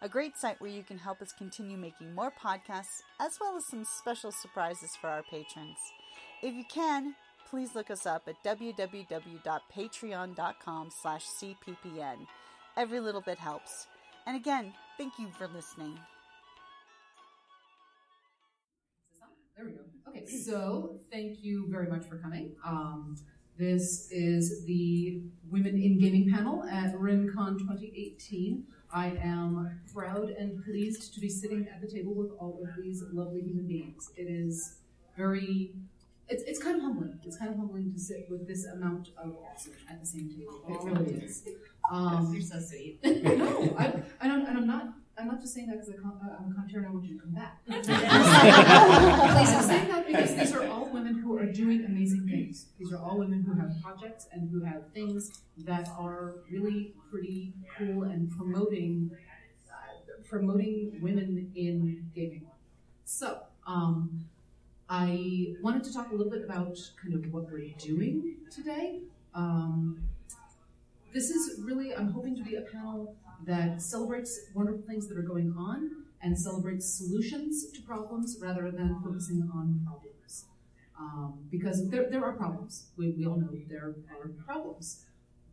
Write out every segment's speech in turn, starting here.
a great site where you can help us continue making more podcasts, as well as some special surprises for our patrons. If you can, please look us up at www.patreon.com slash cppn. Every little bit helps. And again, thank you for listening. There we go. Okay, so thank you very much for coming. Um, this is the Women in Gaming panel at RinCon 2018. I am proud and pleased to be sitting at the table with all of these lovely human beings. It is very, it's, it's kind of humbling. It's kind of humbling to sit with this amount of awesome at the same table. It really is. Um, You're so sweet. no, I, I don't, and I'm not. I'm not just saying that because I'm a contrarian. I want you to come back. Please I'm saying that because these are all women who are doing amazing things. These are all women who have projects and who have things that are really pretty cool and promoting uh, promoting women in gaming. So, um, I wanted to talk a little bit about kind of what we're doing today. Um, this is really, I'm hoping to be a panel that celebrates wonderful things that are going on and celebrates solutions to problems rather than focusing on problems. Um, because there, there are problems. We, we all know there are problems.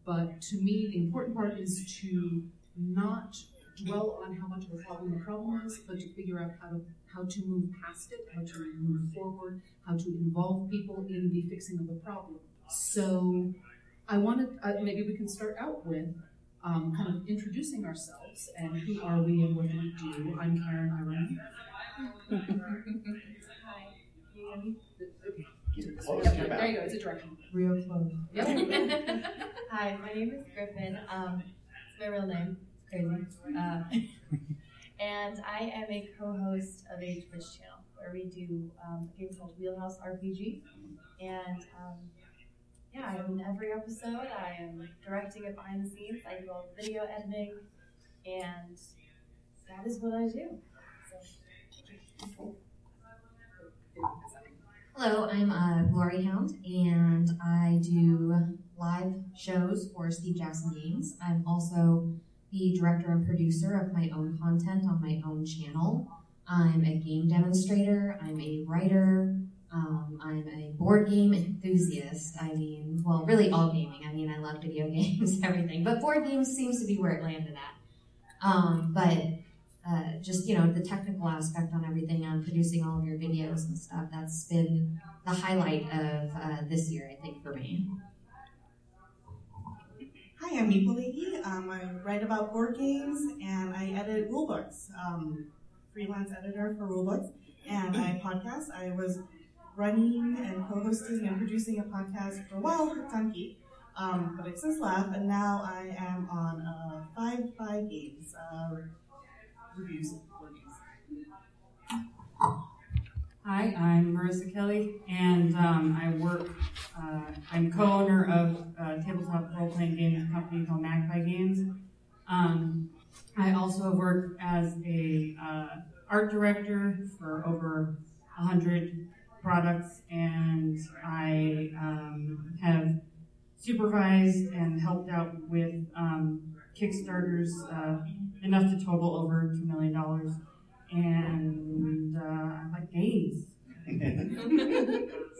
But to me, the important part is to not dwell on how much of a problem the problem is, but to figure out how to how to move past it, how to move forward, how to involve people in the fixing of the problem. So I wanted, uh, maybe we can start out with um, kind of introducing ourselves and who are we and what do we do. I'm Karen Iron. Hi. Can you hear me? Yep, there you go, it's a direction. Real close. Yep. Hi, my name is Griffin. Um, it's my real name. It's crazy. Uh, and I am a co-host of a Twitch channel where we do um, a game called Wheelhouse RPG. And um, yeah, I'm in every episode. I am directing it behind the scenes. I do all the video editing, and that is what I do. So. Hello, I'm uh, Glory Hound, and I do live shows for Steve Jackson Games. I'm also the director and producer of my own content on my own channel. I'm a game demonstrator, I'm a writer, um, I'm a board game enthusiast. I mean, well, really all gaming. I mean, I love video games, everything, but board games seems to be where it landed at. Um, but uh, just you know the technical aspect on everything on producing all of your videos and stuff that's been the highlight of uh, this year i think for me Hi, I'm Meeple Lady. Um, I write about board games and I edit rulebooks. Um, freelance editor for rulebooks, and I podcast. I was running and co-hosting and producing a podcast for a while with Tunky, um, but I've since left, and now I am on uh, Five Five Games uh, reviews. Hi, I'm Marissa Kelly, and um, I work. Uh, I'm co-owner of a tabletop role-playing games company called Magpie Games. Um, I also work as a uh, art director for over hundred products, and I um, have supervised and helped out with um, Kickstarters uh, enough to total over two million dollars and uh, I like games. It's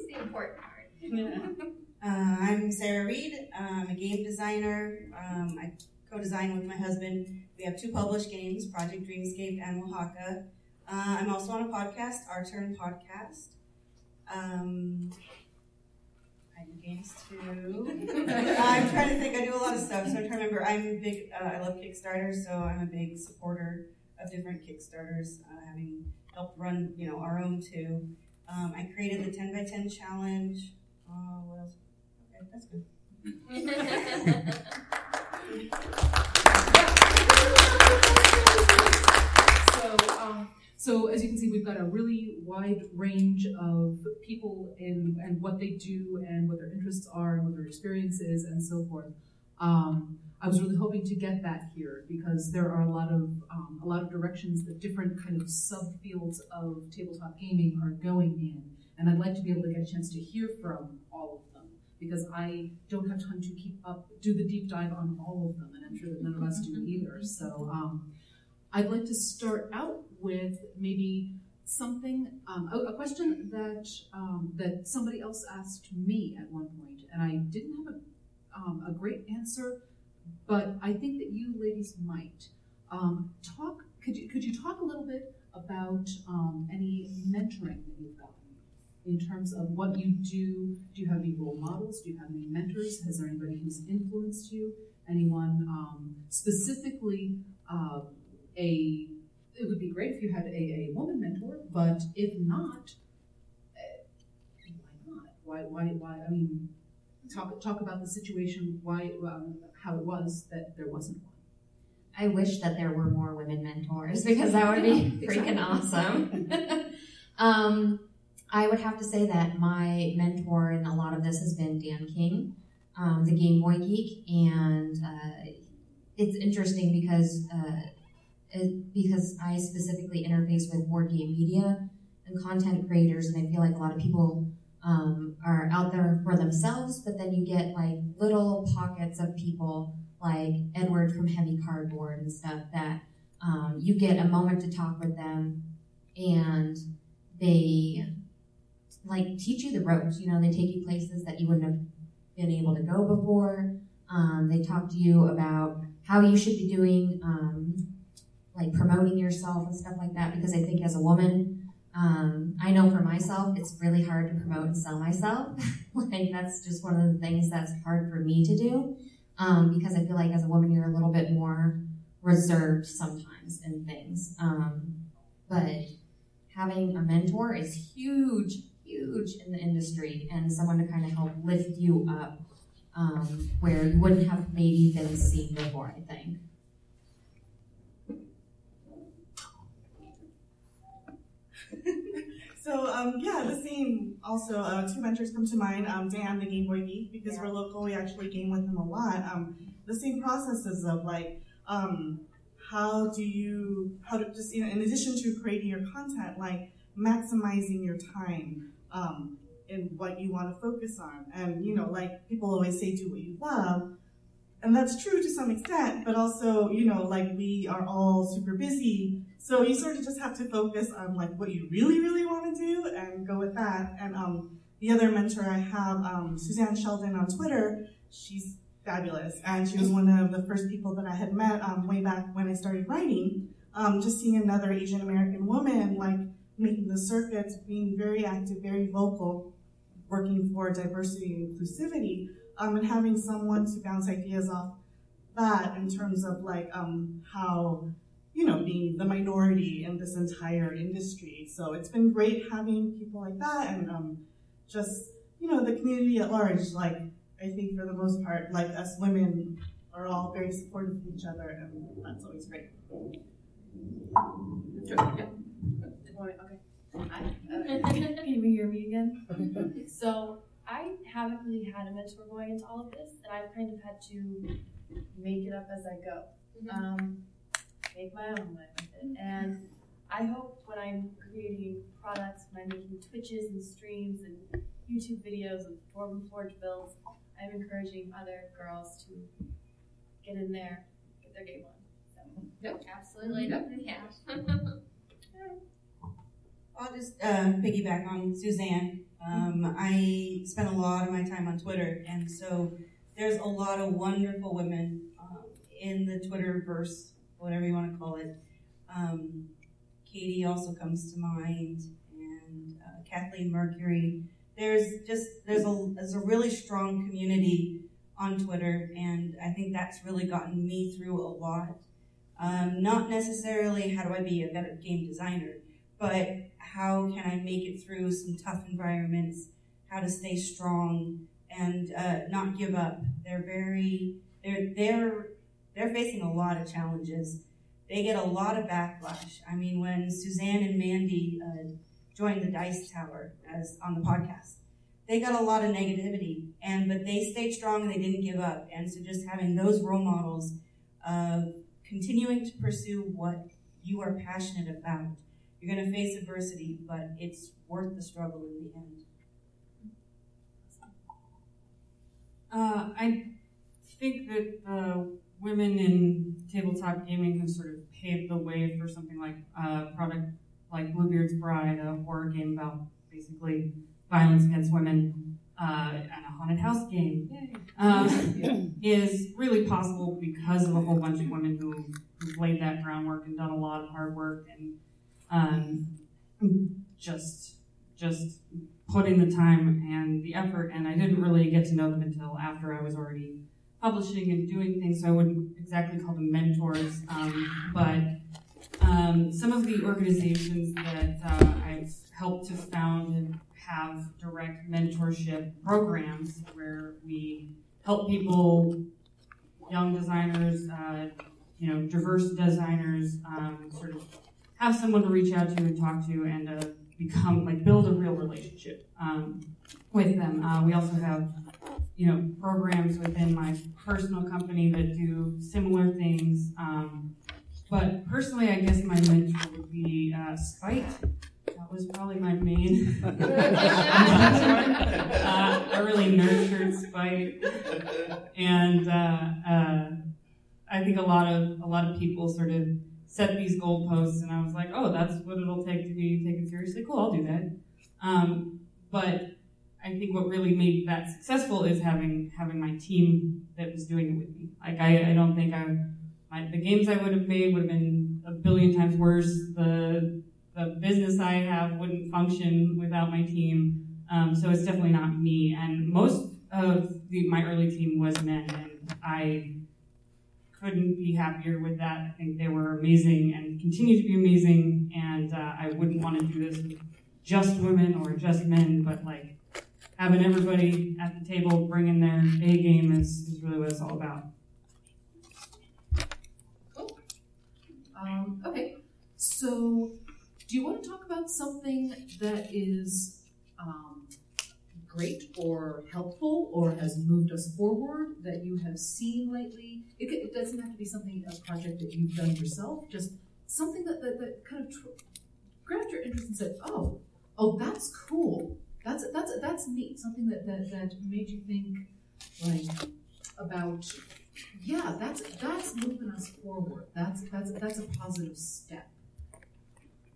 the important part. Uh, I'm Sarah Reed. I'm a game designer. Um, I co-design with my husband. We have two published games, Project Dreamscape and Oaxaca. Uh, I'm also on a podcast, Our Turn Podcast. Um, I do games too. I'm trying to think. I do a lot of stuff, so I'm trying to remember. I'm big. Uh, I love Kickstarter, so I'm a big supporter of different Kickstarters. Uh, having helped run, you know, our own too. Um, I created the 10 by 10 challenge. Uh, what else? Okay, that's good. So, um, so as you can see, we've got a really wide range of people in and what they do and what their interests are and what their experience is and so forth. Um, I was really hoping to get that here because there are a lot of um, a lot of directions that different kind of subfields of tabletop gaming are going in, and I'd like to be able to get a chance to hear from all of them because I don't have time to keep up do the deep dive on all of them, and I'm sure that none of us do either. So. Um, I'd like to start out with maybe something, um, a, a, question that um, that somebody else asked me at one point, and I didn't have a, um, a great answer, but I think that you ladies might um, talk. Could you could you talk a little bit about um, any mentoring that you've gotten in terms of what you do? Do you have any role models? Do you have any mentors? Has there anybody who's influenced you? Anyone um, specifically? Uh, a it would be great if you had a, a woman mentor, but if not, eh, why not? Why, why, why? I mean, talk talk about the situation, why, um, how it was that there wasn't one. I wish that there were more women mentors because that would be yeah, freaking awesome. um, I would have to say that my mentor in a lot of this has been Dan King, um, the Game Boy Geek, and uh, it's interesting because. Uh, because I specifically interface with board game media and content creators, and I feel like a lot of people um, are out there for themselves, but then you get like little pockets of people like Edward from Heavy Cardboard and stuff that um, you get a moment to talk with them and they like teach you the ropes. You know, they take you places that you wouldn't have been able to go before. Um, they talk to you about how you should be doing um, like promoting yourself and stuff like that because I think as a woman, um, I know for myself, it's really hard to promote and sell myself. like that's just one of the things that's hard for me to do um, because I feel like as a woman, you're a little bit more reserved sometimes in things. Um, but having a mentor is huge, huge in the industry and someone to kind of help lift you up um, where you wouldn't have maybe been seen before, I think. So um, yeah, the same. Also, uh, two mentors come to mind. Um, Dan, the Game Boy Geek, because yeah. we're local, we actually game with him a lot. Um, the same processes of like, um, how do you, how to just you know, in addition to creating your content, like maximizing your time um, in what you want to focus on, and you know, like people always say, do what you love. And that's true to some extent, but also, you know, like we are all super busy so you sort of just have to focus on like what you really, really want to do and go with that. And um, the other mentor I have, um, Suzanne Sheldon on Twitter, she's fabulous. And she was one of the first people that I had met um, way back when I started writing. Um, just seeing another Asian American woman like making the circuits, being very active, very vocal, working for diversity and inclusivity, um, and having someone to bounce ideas off that in terms of like um, how you know, being the minority in this entire industry. So it's been great having people like that and um, just, you know, the community at large. Like, I think for the most part, like us women are all very supportive of each other, and that's always great. Sure. Yeah. Okay. Can you hear me again? so I haven't really had a mentor going into all of this, and I've kind of had to make it up as I go. Mm-hmm. Um, make my own way with it. And I hope when I'm creating products, when I'm making Twitches and streams and YouTube videos of Dwarven Forge builds, I'm encouraging other girls to get in there, get their game on. So, yep. Absolutely. Yep. Yeah. I'll just uh, piggyback on Suzanne. Um, I spend a lot of my time on Twitter, and so there's a lot of wonderful women um, in the Twitterverse whatever you want to call it. Um, Katie also comes to mind, and uh, Kathleen Mercury. There's just there's a there's a really strong community on Twitter, and I think that's really gotten me through a lot. Um, not necessarily how do I be a better game designer, but how can I make it through some tough environments, how to stay strong and uh, not give up. They're very they're they're they're facing a lot of challenges. They get a lot of backlash. I mean, when Suzanne and Mandy uh, joined the Dice Tower as on the podcast, they got a lot of negativity, and but they stayed strong and they didn't give up. And so, just having those role models of continuing to pursue what you are passionate about, you're going to face adversity, but it's worth the struggle in the end. Uh, I think that uh, women in tabletop gaming have sort of paved the way for something like a product like Bluebeard's Bride, a horror game about basically violence against women, uh, and a haunted house game, um, is really possible because of a whole bunch of women who, who've laid that groundwork and done a lot of hard work and um, just just putting the time and the effort, and I didn't really get to know them until after I was already publishing and doing things, so I wouldn't exactly call them mentors, um, but um, some of the organizations that uh, I've helped to found and have direct mentorship programs where we help people, young designers, uh, you know, diverse designers, um, sort of have someone to reach out to and talk to and uh, become like build a real relationship um, with them. Uh, we also have you know programs within my personal company that do similar things. Um, but personally, I guess my mentor would be uh, Spite. That was probably my main mentor. uh, I really nurtured Spite, and uh, uh, I think a lot of a lot of people sort of set these goalposts, and I was like, oh, that's what it'll take to be taken seriously. Cool, I'll do that. Um, but I think what really made that successful is having having my team that was doing it with me. Like I, I don't think I my, the games I would have made would have been a billion times worse. The the business I have wouldn't function without my team. Um, so it's definitely not me. And most of the, my early team was men, and I couldn't be happier with that. I think they were amazing and continue to be amazing. And uh, I wouldn't want to do this with just women or just men, but like having everybody at the table bringing their A game is, is really what it's all about. Um, okay, so do you want to talk about something that is um, great or helpful or has moved us forward that you have seen lately? It, it doesn't have to be something, a project that you've done yourself, just something that, that, that kind of tr- grabbed your interest and said, oh, oh, that's cool. That's, that's, that's neat. Something that, that, that made you think, like, about, yeah, that's, that's moving us forward. That's, that's, that's a positive step.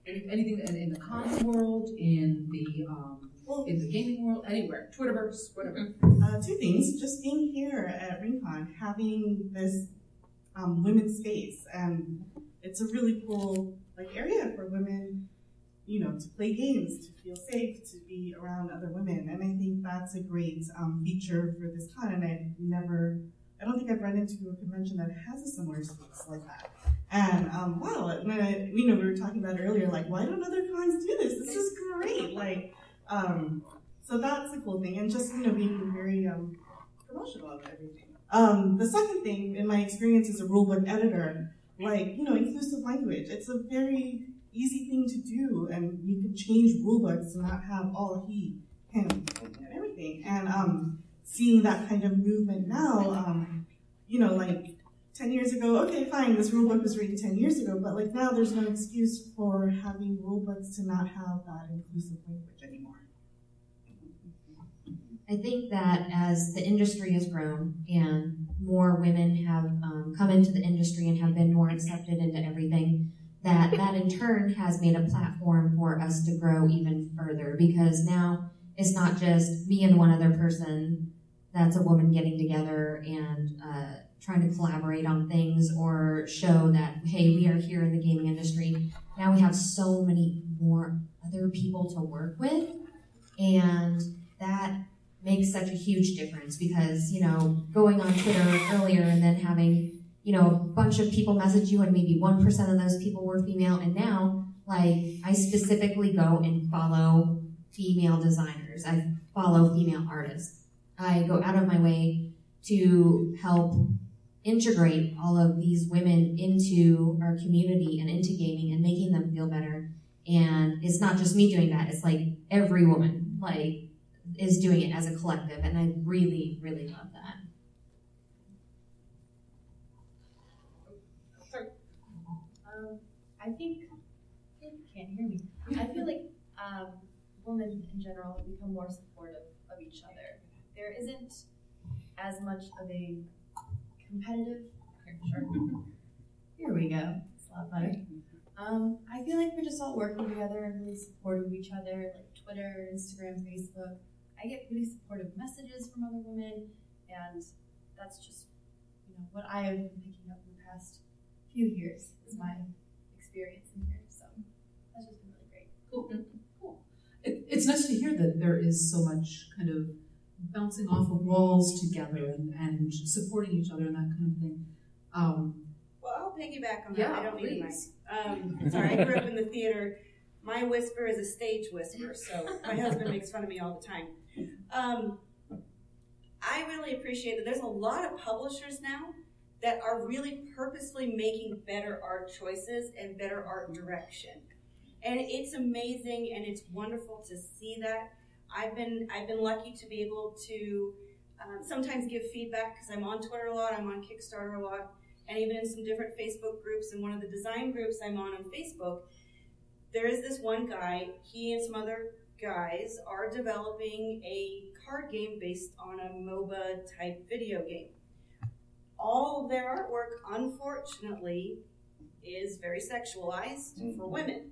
Anything in, the comms world, in the, um, Well, in the gaming world, anywhere, Twitterverse, whatever. uh, two things. Just being here at RinCon, having this um, women's space, and it's a really cool like area for women, you know, to play games, to feel safe, to be around other women, and I think that's a great um, feature for this con. And I've never, I don't think I've run into a convention that has a similar space like that. And um, wow, and I, you know, we were talking about earlier, like why don't other cons do this? This is great, like. Um, so that's a cool thing, and just you know being very um, promotional of everything. Um, the second thing, in my experience as a rulebook editor, like you know, inclusive language. It's a very easy thing to do, and you can change rulebooks to not have all he, him, and everything. And um, seeing that kind of movement now, um, you know, like 10 years ago, okay, fine, this rulebook was written 10 years ago, but like now there's no excuse for having rulebooks to not have that inclusive language anymore. I think that as the industry has grown and more women have um, come into the industry and have been more accepted into everything, that that in turn has made a platform for us to grow even further. Because now it's not just me and one other person that's a woman getting together and uh, trying to collaborate on things or show that hey we are here in the gaming industry. Now we have so many more other people to work with. And that makes such a huge difference because, you know, going on Twitter earlier and then having, you know, a bunch of people message you and maybe 1% of those people were female. And now, like, I specifically go and follow female designers. I follow female artists. I go out of my way to help integrate all of these women into our community and into gaming and making them feel better. And it's not just me doing that, it's like every woman like is doing it as a collective and I really, really love that. Um, I think you can't hear me. I feel like um, women in general become more supportive of each other. There isn't as much of a competitive. Here, sure. Here we go. It's a lot better. Um, I feel like we're just all working together and really supportive of each other, like Twitter, Instagram, Facebook. I get really supportive messages from other women, and that's just you know what I have been picking up in the past few years is my experience in here. So that's just been really great. Cool. Cool. It, it's nice to hear that there is so much kind of bouncing off of walls together and, and supporting each other and that kind of thing. Um, Well, I'll piggyback on that. Yeah, I don't need a mic. please. Um, sorry, I grew up in the theater. My whisper is a stage whisper, so my husband makes fun of me all the time. Um, I really appreciate that there's a lot of publishers now that are really purposely making better art choices and better art direction. And it's amazing and it's wonderful to see that. I've been I've been lucky to be able to um, sometimes give feedback because I'm on Twitter a lot, I'm on Kickstarter a lot, and even in some different Facebook groups. And one of the design groups I'm on on Facebook, there is this one guy. He and some other guys are developing a card game based on a MOBA type video game. All of their artwork, unfortunately, is very sexualized for mm-hmm. women.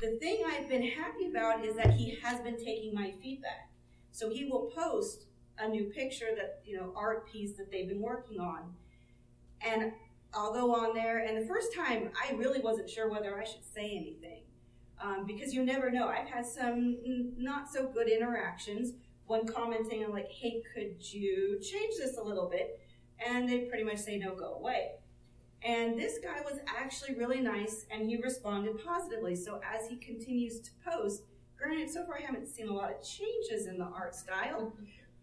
The thing I've been happy about is that he has been taking my feedback. So he will post a new picture that, you know, art piece that they've been working on. And I'll go on there. And the first time, I really wasn't sure whether I should say anything um, because you never know. I've had some not so good interactions. One commenting on, like, hey, could you change this a little bit? And they pretty much say, no, go away. And this guy was actually really nice and he responded positively. So as he continues to post, granted, so far I haven't seen a lot of changes in the art style,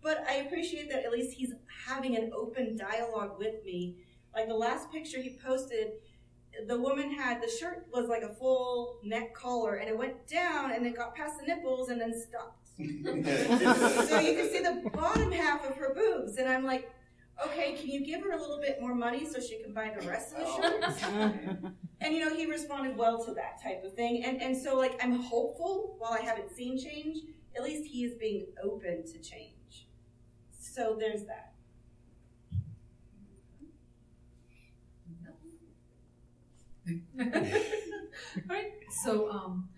but I appreciate that at least he's having an open dialogue with me. Like the last picture he posted, the woman had the shirt was like a full neck collar and it went down and then got past the nipples and then stopped. so you can see the bottom half of her boobs. And I'm like, okay, can you give her a little bit more money so she can buy the rest of the oh, shirt? and you know, he responded well to that type of thing. And and so like I'm hopeful while I haven't seen change, at least he is being open to change. So there's that. All right. So, um,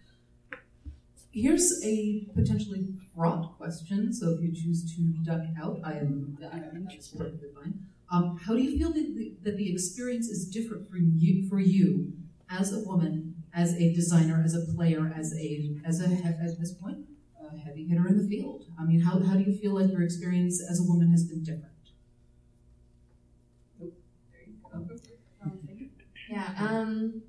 here's a potentially fraught question. So, if you choose to duck out, I am. I am that's perfectly fine. Um, how do you feel that the, that the experience is different for you for you as a woman, as a designer, as a player, as a as a at this point a heavy hitter in the field? I mean, how how do you feel like your experience as a woman has been different? Yeah, um,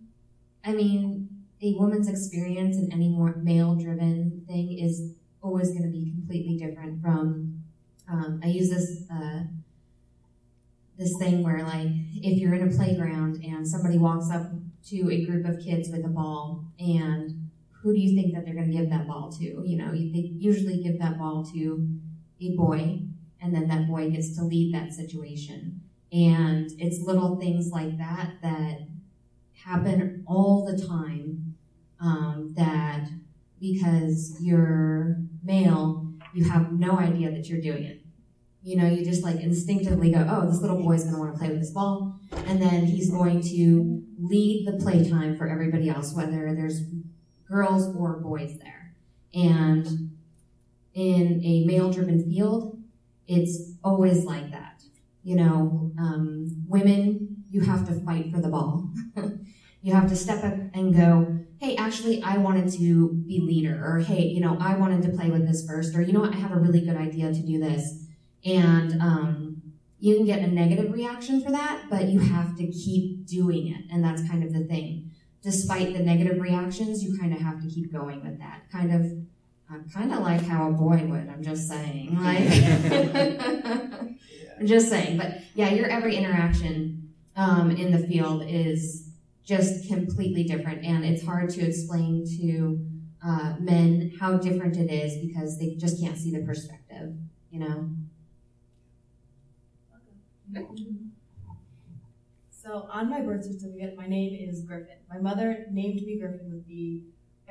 I mean, a woman's experience in any more male-driven thing is always going to be completely different from. Um, I use this uh, this thing where, like, if you're in a playground and somebody walks up to a group of kids with a ball, and who do you think that they're going to give that ball to? You know, they usually give that ball to a boy, and then that boy gets to lead that situation. And it's little things like that that happen all the time um, that because you're male, you have no idea that you're doing it. You know, you just like instinctively go, oh, this little boy's going to want to play with this ball. And then he's going to lead the playtime for everybody else, whether there's girls or boys there. And in a male driven field, it's always like that. You know, um, women, you have to fight for the ball. you have to step up and go, hey, actually, I wanted to be leader, or hey, you know, I wanted to play with this first, or you know what, I have a really good idea to do this. And um, you can get a negative reaction for that, but you have to keep doing it. And that's kind of the thing. Despite the negative reactions, you kind of have to keep going with that. Kind of, uh, kind of like how a boy would. I'm just saying. Like, I'm just saying. But yeah, your every interaction um, in the field is just completely different, and it's hard to explain to uh, men how different it is because they just can't see the perspective. You know. So on my birth certificate, my name is Griffin. My mother named me Griffin with the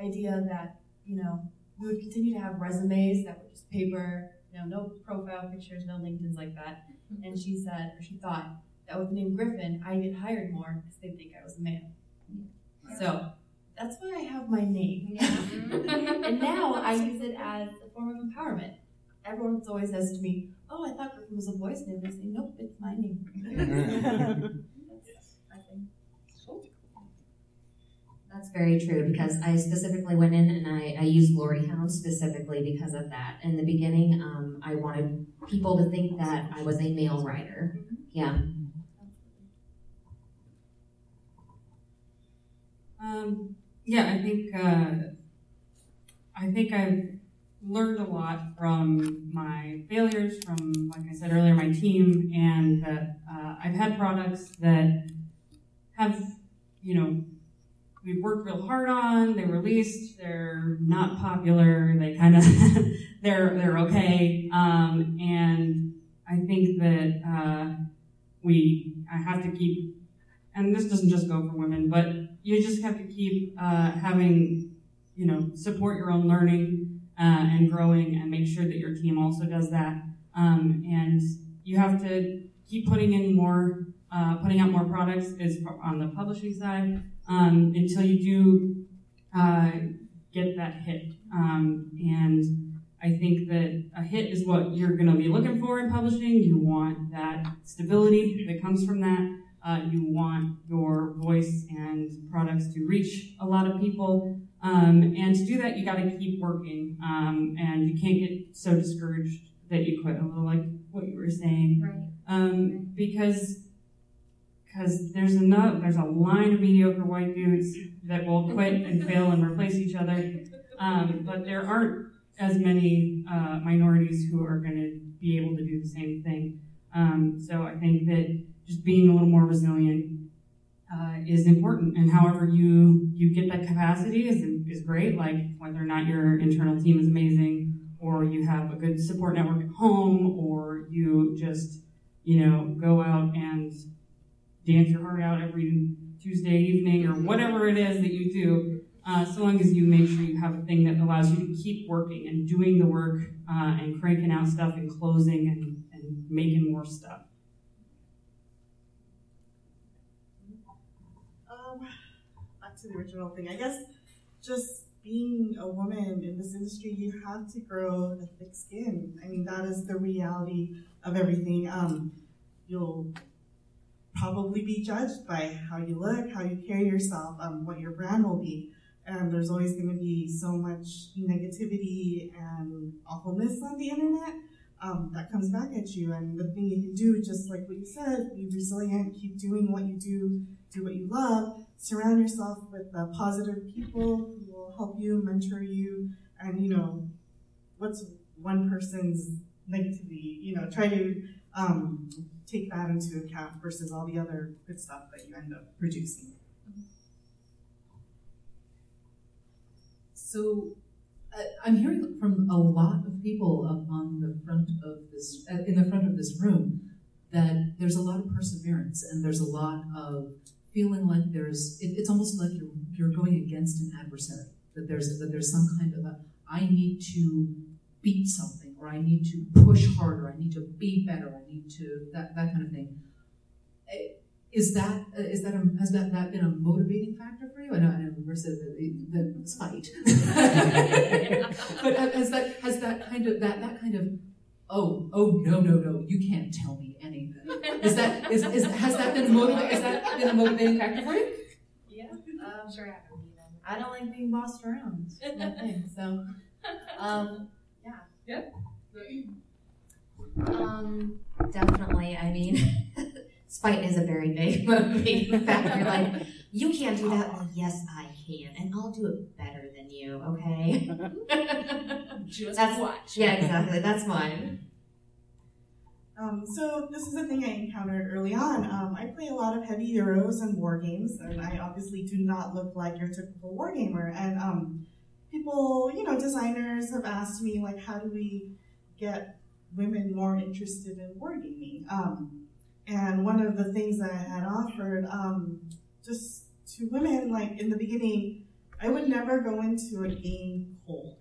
idea that, you know, we would continue to have resumes that were just paper, you know, no profile pictures, no LinkedIn's like that. And she said, or she thought, that with the name Griffin, I get hired more because they think I was a man. So that's why I have my name. and now I use it as a form of empowerment. Everyone always says to me, Oh, I thought Griffin was a boy's name. I say, Nope, it's my name. That's, I think. That's very true because I specifically went in and I, I used Glory Hound specifically because of that. In the beginning, um, I wanted people to think that I was a male writer. Yeah. Um, yeah, I think uh, I think I've learned a lot from my failures, from like I said earlier, my team, and that uh, I've had products that have, you know, we've worked real hard on. They released. They're not popular. They kind of they're they're okay. Um, and I think that uh, we I have to keep, and this doesn't just go for women, but you just have to keep uh, having, you know, support your own learning uh, and growing, and make sure that your team also does that. Um, and you have to keep putting in more, uh, putting out more products is on the publishing side um, until you do uh, get that hit. Um, and I think that a hit is what you're going to be looking for in publishing. You want that stability that comes from that. Uh, you want your voice and products to reach a lot of people. Um, and to do that, you got to keep working. Um, and you can't get so discouraged that you quit, a little like what you were saying. Right. Um, because because there's enough, there's a line of mediocre white dudes that will quit and fail and replace each other. Um, but there aren't as many uh, minorities who are going to be able to do the same thing. Um, so I think that just being a little more resilient uh, is important. And however you you get that capacity is is great. Like whether or not your internal team is amazing, or you have a good support network at home, or you just you know go out and dance your heart out every Tuesday evening, or whatever it is that you do. Uh, so long as you make sure you have a thing that allows you to keep working and doing the work uh, and cranking out stuff and closing and, and making more stuff. Um, back to the original thing. I guess just being a woman in this industry, you have to grow a thick skin. I mean, that is the reality of everything. Um, you'll probably be judged by how you look, how you carry yourself, um, what your brand will be. And there's always going to be so much negativity and awfulness on the internet um, that comes back at you. And the thing you can do, just like what you said, be resilient, keep doing what you do, do what you love, surround yourself with positive people who will help you, mentor you, and you know, what's one person's negativity, you know, try to um, take that into account versus all the other good stuff that you end up producing. So I'm hearing from a lot of people up on the front of this, uh, in the front of this room, that there's a lot of perseverance and there's a lot of feeling like there's. It, it's almost like you're you're going against an adversary. That there's that there's some kind of a. I need to beat something, or I need to push harder. I need to be better. I need to that that kind of thing. Uh, Is that uh, that a, has that, that been a motivating factor for you? I know I know Marissa the, the, the spite, but has that has that kind of that that kind of oh oh no no no you can't tell me anything. Is that is, is has that been a motivating has that been a motivating factor for you? Yeah, um, sure I have I don't like being bossed around. That thing. So, um, yeah. Um, definitely. I mean, spite is a very big motivating factor. Like, you can't do that. Well, yes, I can, and I'll do it better than you. Okay. Just That's- watch. yeah, exactly. That's mine. Um, so this is a thing I encountered early on. Um, I play a lot of heavy Euros and war games, and I obviously do not look like your typical war gamer. And um, people, you know, designers have asked me like, how do we get women more interested in wargaming? Um, and one of the things that I had offered, um, just to women, like in the beginning, I would never go into a game cold.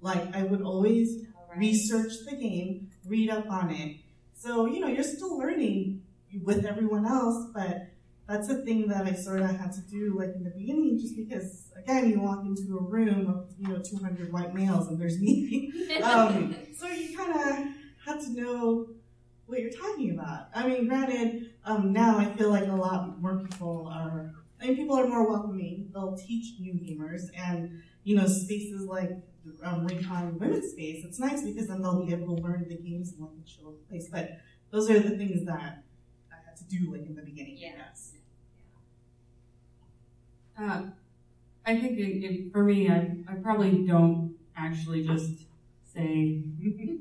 Like I would always research the game, read up on it. So, you know, you're still learning with everyone else, but that's a thing that I sort of had to do like in the beginning just because, again, you walk into a room of, you know, 200 white males and there's me. um, so you kind of had to know what you're talking about. I mean, granted, um, now I feel like a lot more people are, I mean, people are more welcoming. They'll teach new gamers and, you know, spaces like um, RinCon Women's Space, it's nice because then they'll be able to learn the games and what the show place. But those are the things that I had to do like in the beginning. Yeah. Yes. Uh, I think it, it, for me, I, I probably don't actually just say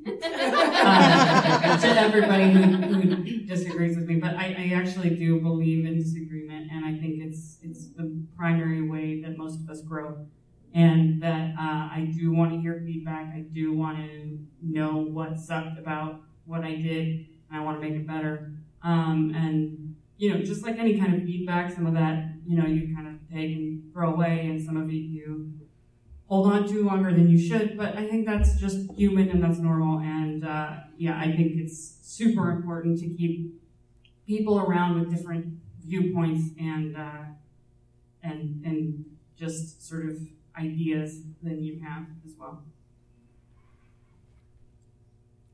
uh, to everybody who, who disagrees with me, but I, I actually do believe in disagreement, and I think it's it's the primary way that most of us grow, and that uh, I do want to hear feedback. I do want to know what sucked about what I did, and I want to make it better. Um, and you know, just like any kind of feedback, some of that you know you kind of take and throw away, and some of it you hold on to longer than you should. But I think that's just human and that's normal. And uh, yeah, I think it's super important to keep people around with different viewpoints and uh, and and just sort of ideas than you have as well.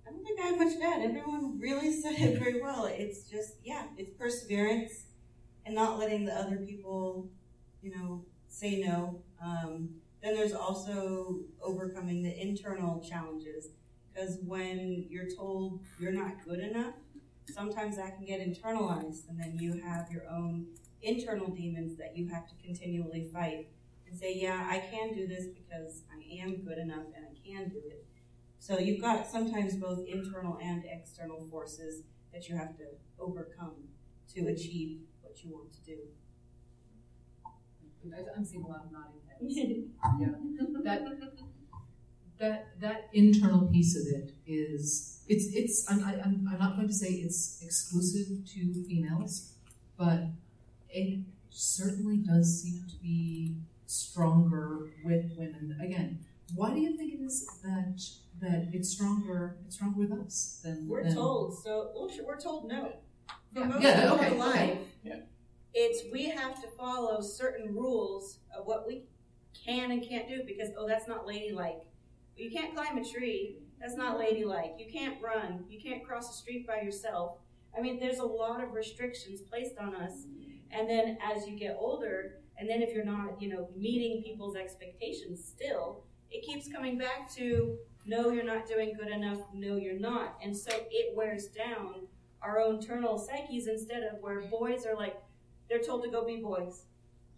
I don't think I have much to add. Everyone really said it very well. It's just, yeah, it's perseverance and not letting the other people, you know, say no. Um, then there's also overcoming the internal challenges because when you're told you're not good enough, sometimes that can get internalized, and then you have your own internal demons that you have to continually fight and say, Yeah, I can do this because I am good enough and I can do it. So you've got sometimes both internal and external forces that you have to overcome to achieve what you want to do. I'm seeing a lot of nodding heads. Yeah. That, that, that internal piece of it is, it's, it's, I'm, I- I'm, I'm not going to say it's exclusive to females, but it certainly does seem to be stronger with women. Again, why do you think it is that, that it's stronger, it's stronger with us than? We're than- told, so well, we're told no. For Yeah, most yeah, of okay, our life, okay. Yeah. it's we have to follow certain rules of what we can and can't do because oh that's not ladylike. You can't climb a tree. That's not ladylike. You can't run. You can't cross the street by yourself. I mean, there's a lot of restrictions placed on us. And then as you get older, and then if you're not, you know, meeting people's expectations still, it keeps coming back to no, you're not doing good enough. No, you're not. And so it wears down our own internal psyches instead of where boys are like, they're told to go be boys.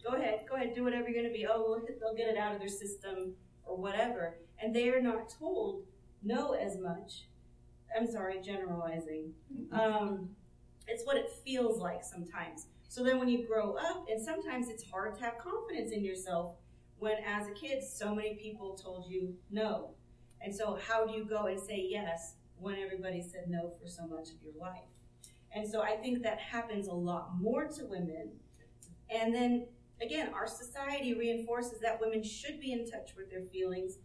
Go ahead, go ahead, do whatever you're going to be. Oh, they'll get it out of their system or whatever. And they are not told no as much. I'm sorry, generalizing. Um, it's what it feels like sometimes. So then when you grow up, and sometimes it's hard to have confidence in yourself when as a kid so many people told you no. And so how do you go and say yes when everybody said no for so much of your life? And so I think that happens a lot more to women. And then again, our society reinforces that women should be in touch with their feelings,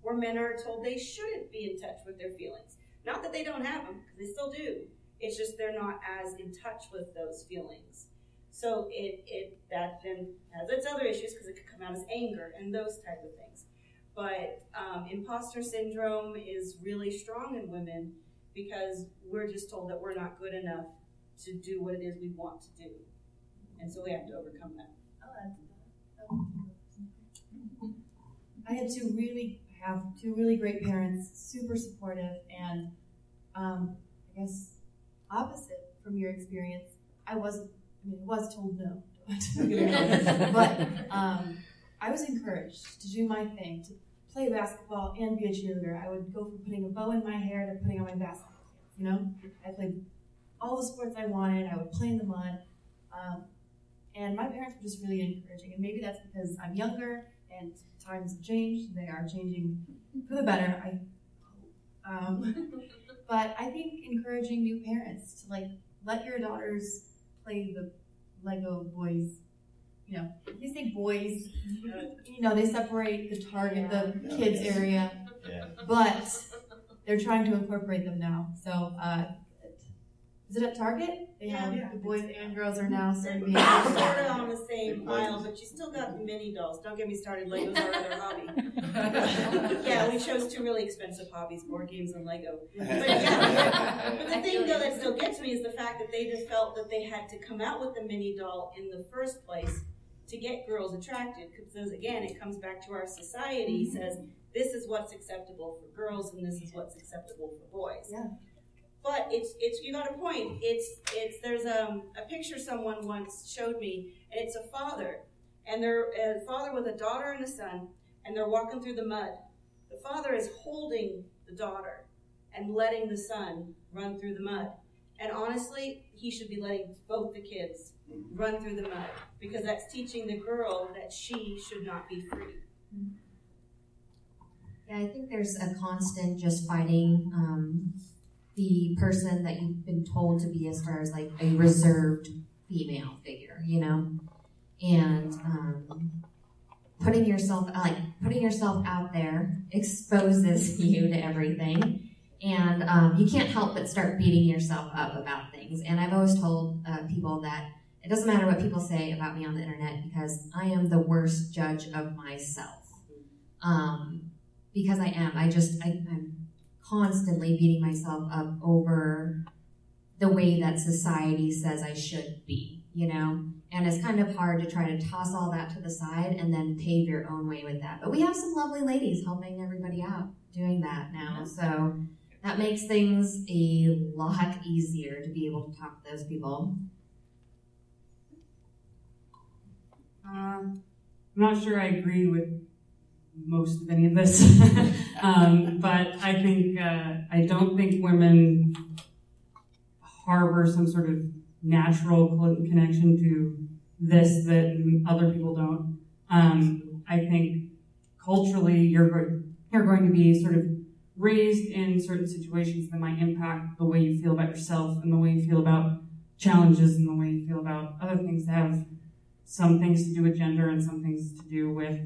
where men are told they shouldn't be in touch with their feelings. Not that they don't have them, because they still do. It's just they're not as in touch with those feelings. So it, it that then has its other issues because it could come out as anger and those type of things. But um, imposter syndrome is really strong in women because we're just told that we're not good enough to do what it is we want to do. And so we have to overcome that. I had two really have two really great parents, super supportive, and um, I guess opposite from your experience. I wasn't. I mean, was told no, but um, I was encouraged to do my thing, to play basketball and be a cheerleader. I would go from putting a bow in my hair to putting on my basketball. You know, I played all the sports I wanted. I would play in the mud. Um, and my parents were just really encouraging. And maybe that's because I'm younger and times have changed. They are changing for the better. I um, but I think encouraging new parents to like let your daughters play the Lego boys. You know, you say boys, you know, they separate the target, the kids area, Yeah. but they're trying to incorporate them now. So, uh, is it at Target? They Yeah, have yeah. the boys and girls are now starting to. They're sort of on the same aisle, but you still got the mini dolls. Don't get me started. Legos are other hobby. yeah, we chose two really expensive hobbies: board games and Lego. But yeah, but the thing though that still gets me is the fact that they just felt that they had to come out with the mini doll in the first place to get girls attracted. Because again, it comes back to our society mm-hmm. says this is what's acceptable for girls and this is what's acceptable for boys. Yeah. But it's it's you got a point. It's it's there's um, a picture someone once showed me, and it's a father, and they're a father with a daughter and a son, and they're walking through the mud. The father is holding the daughter and letting the son run through the mud. And honestly, he should be letting both the kids run through the mud because that's teaching the girl that she should not be free. Yeah, I think there's a constant just fighting um, the person that you've been told to be as far as like a reserved female figure, you know, and um, putting yourself like putting yourself out there exposes you to everything, and um, you can't help but start beating yourself up about things. And I've always told uh, people that it doesn't matter what people say about me on the internet because I am the worst judge of myself. Um, because I am. I just, I, I'm constantly beating myself up over the way that society says I should be, you know? And it's kind of hard to try to toss all that to the side and then pave your own way with that. But we have some lovely ladies helping everybody out doing that now. So that makes things a lot easier to be able to talk to those people. Um, I'm not sure I agree with most of any of this, um, but I think uh, I don't think women harbor some sort of natural connection to this that other people don't. Um, I think culturally, you're you're going to be sort of raised in certain situations that might impact the way you feel about yourself and the way you feel about challenges and the way you feel about other things that have some things to do with gender and some things to do with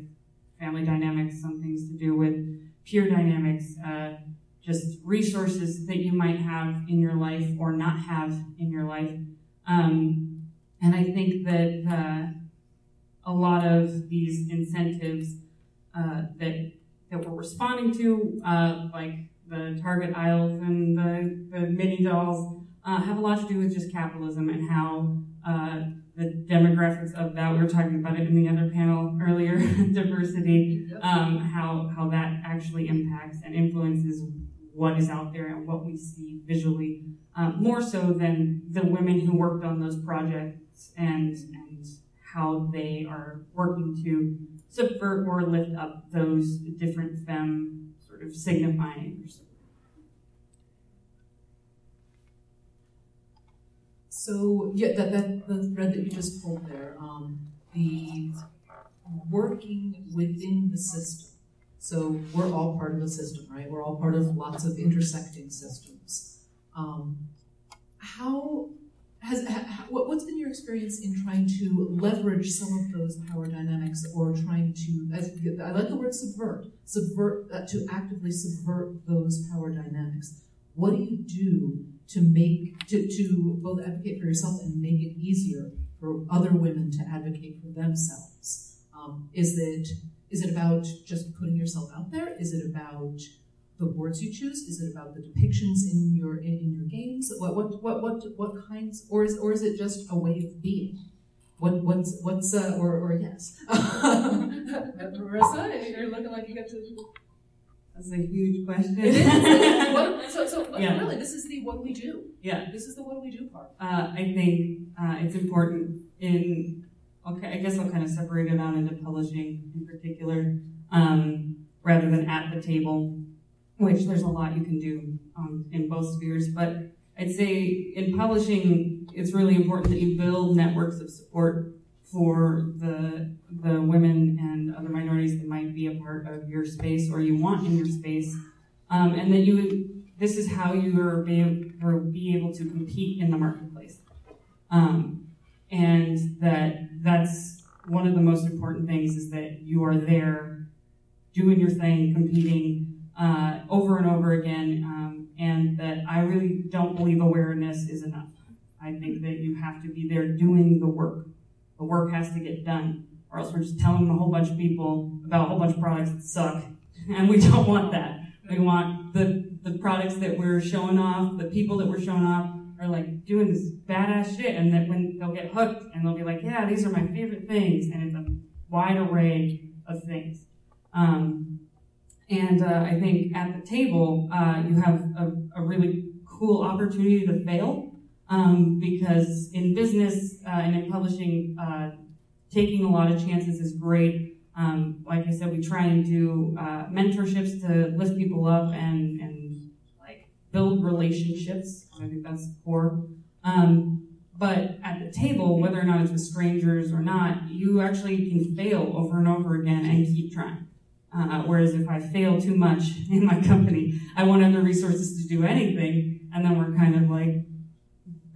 family dynamics, some things to do with peer dynamics, uh, just resources that you might have in your life or not have in your life. Um, and I think that uh, a lot of these incentives uh, that that we're responding to, uh, like the Target aisles and the, the mini dolls, uh, have a lot to do with just capitalism and how uh, the demographics of that. We were talking about it in the other panel earlier, diversity, um, how how that actually impacts and influences what is out there and what we see visually, um, more so than the women who worked on those projects and and how they are working to subvert or lift up those different femme sort of signifyings. So yeah, that, that the thread that you just pulled there, um, the working within the system. So we're all part of a system, right? We're all part of lots of intersecting systems. Um, how has ha, ha- what, what's been your experience in trying to leverage some of those power dynamics, or trying to? I like the word subvert. Subvert uh, to actively subvert those power dynamics. What do you do to make to, to both advocate for yourself and make it easier for other women to advocate for themselves? Um, is it is it about just putting yourself out there? Is it about the words you choose? Is it about the depictions in your in, in your games? What what what what what kinds or is or is it just a way of being? what what's what's uh, or or yes, Marissa, you're looking like you got to. That's a huge question. It is. what, so, so Yeah. really, this is the what we do. Yeah. This is the what we do part. Uh, I think uh, it's important in, okay, I guess I'll kind of separate it out into publishing in particular, um, rather than at the table, which there's a lot you can do um, in both spheres. But I'd say in publishing, it's really important that you build networks of support for the the women and other minorities that might be a part of your space or you want in your space, um, and that you would this is how you are be, or be able to compete in the marketplace. Um, and that that's one of the most important things is that you are there doing your thing, competing uh, over and over again, um, and that I really don't believe awareness is enough. I think that you have to be there doing the work. The work has to get done, or else we're just telling a whole bunch of people about a whole bunch of products that suck, and we don't want that. We want the the products that we're showing off, the people that we're showing off are like doing this badass shit, and that when they'll get hooked and they'll be like, yeah, these are my favorite things, and it's a wide array of things. Um, and uh, I think at the table, uh, you have a, a really cool opportunity to fail um, because in business uh, and in publishing, uh, taking a lot of chances is great. Um, like I said, we try and do uh, mentorships to lift people up and, and like build relationships. I think that's core. Um, but at the table, whether or not it's with strangers or not, you actually can fail over and over again and keep trying. Uh, whereas if I fail too much in my company, I have the resources to do anything, and then we're kind of like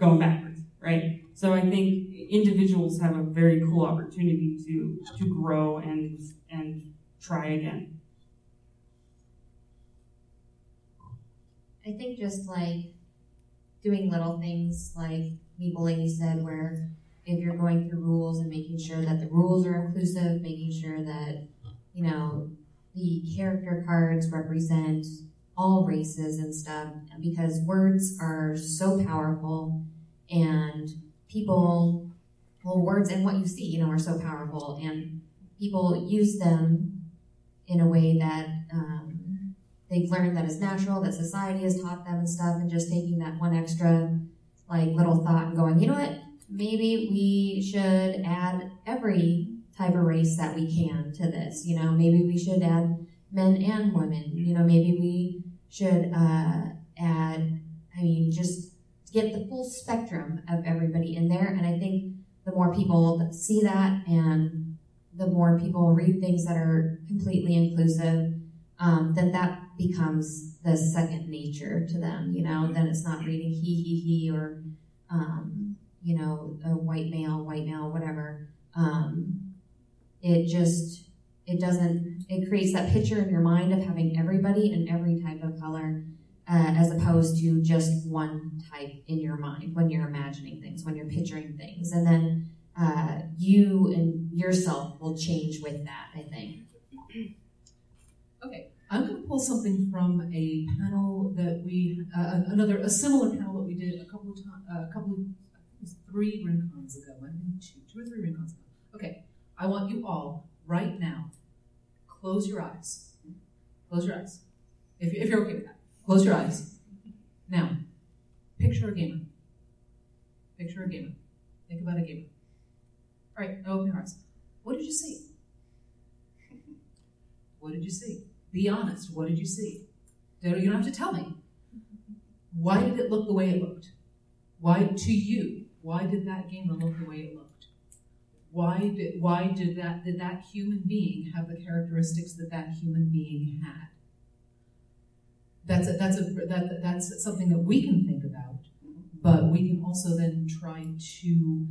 going backwards, right? So I think individuals have a very cool opportunity to to grow and and try again. I think just like doing little things like Lady said, where if you're going through rules and making sure that the rules are inclusive, making sure that, you know, the character cards represent all races and stuff, because words are so powerful and people, well, words and what you see, you know, are so powerful and people use them in a way that, um, they've learned that is natural, that society has taught them and stuff, and just taking that one extra like little thought and going, you know what, maybe we should add every type of race that we can to this. You know, maybe we should add men and women. You know, maybe we should uh, add. I mean, just get the full spectrum of everybody in there. And I think the more people that see that, and the more people read things that are completely inclusive, um, then that becomes the second nature to them. You know, then it's not reading he he he or um, you know a white male, white male, whatever. Um, it just it doesn't it creates that picture in your mind of having everybody and every type of color uh, as opposed to just one type in your mind when you're imagining things when you're picturing things and then uh, you and yourself will change with that i think Okay, I'm going to pull something from a panel that we, uh, another, a similar panel that we did a couple of times, uh, a couple of, three RinCons ago, I think two, two or three RinCons ago. Okay, I want you all right now, close your eyes. Close your eyes. If, if you're okay with that, close your eyes. Now, picture a gamer. Picture a gamer. Think about a gamer. All right, now open your eyes. What did you see? What did you see? Be honest. What did you see? You don't have to tell me. Why did it look the way it looked? Why, to you, why did that gamer look the way it looked? Why did, why did that, did that human being have the characteristics that that human being had? That's a, that's a, that, that's something that we can think about, but we can also then try to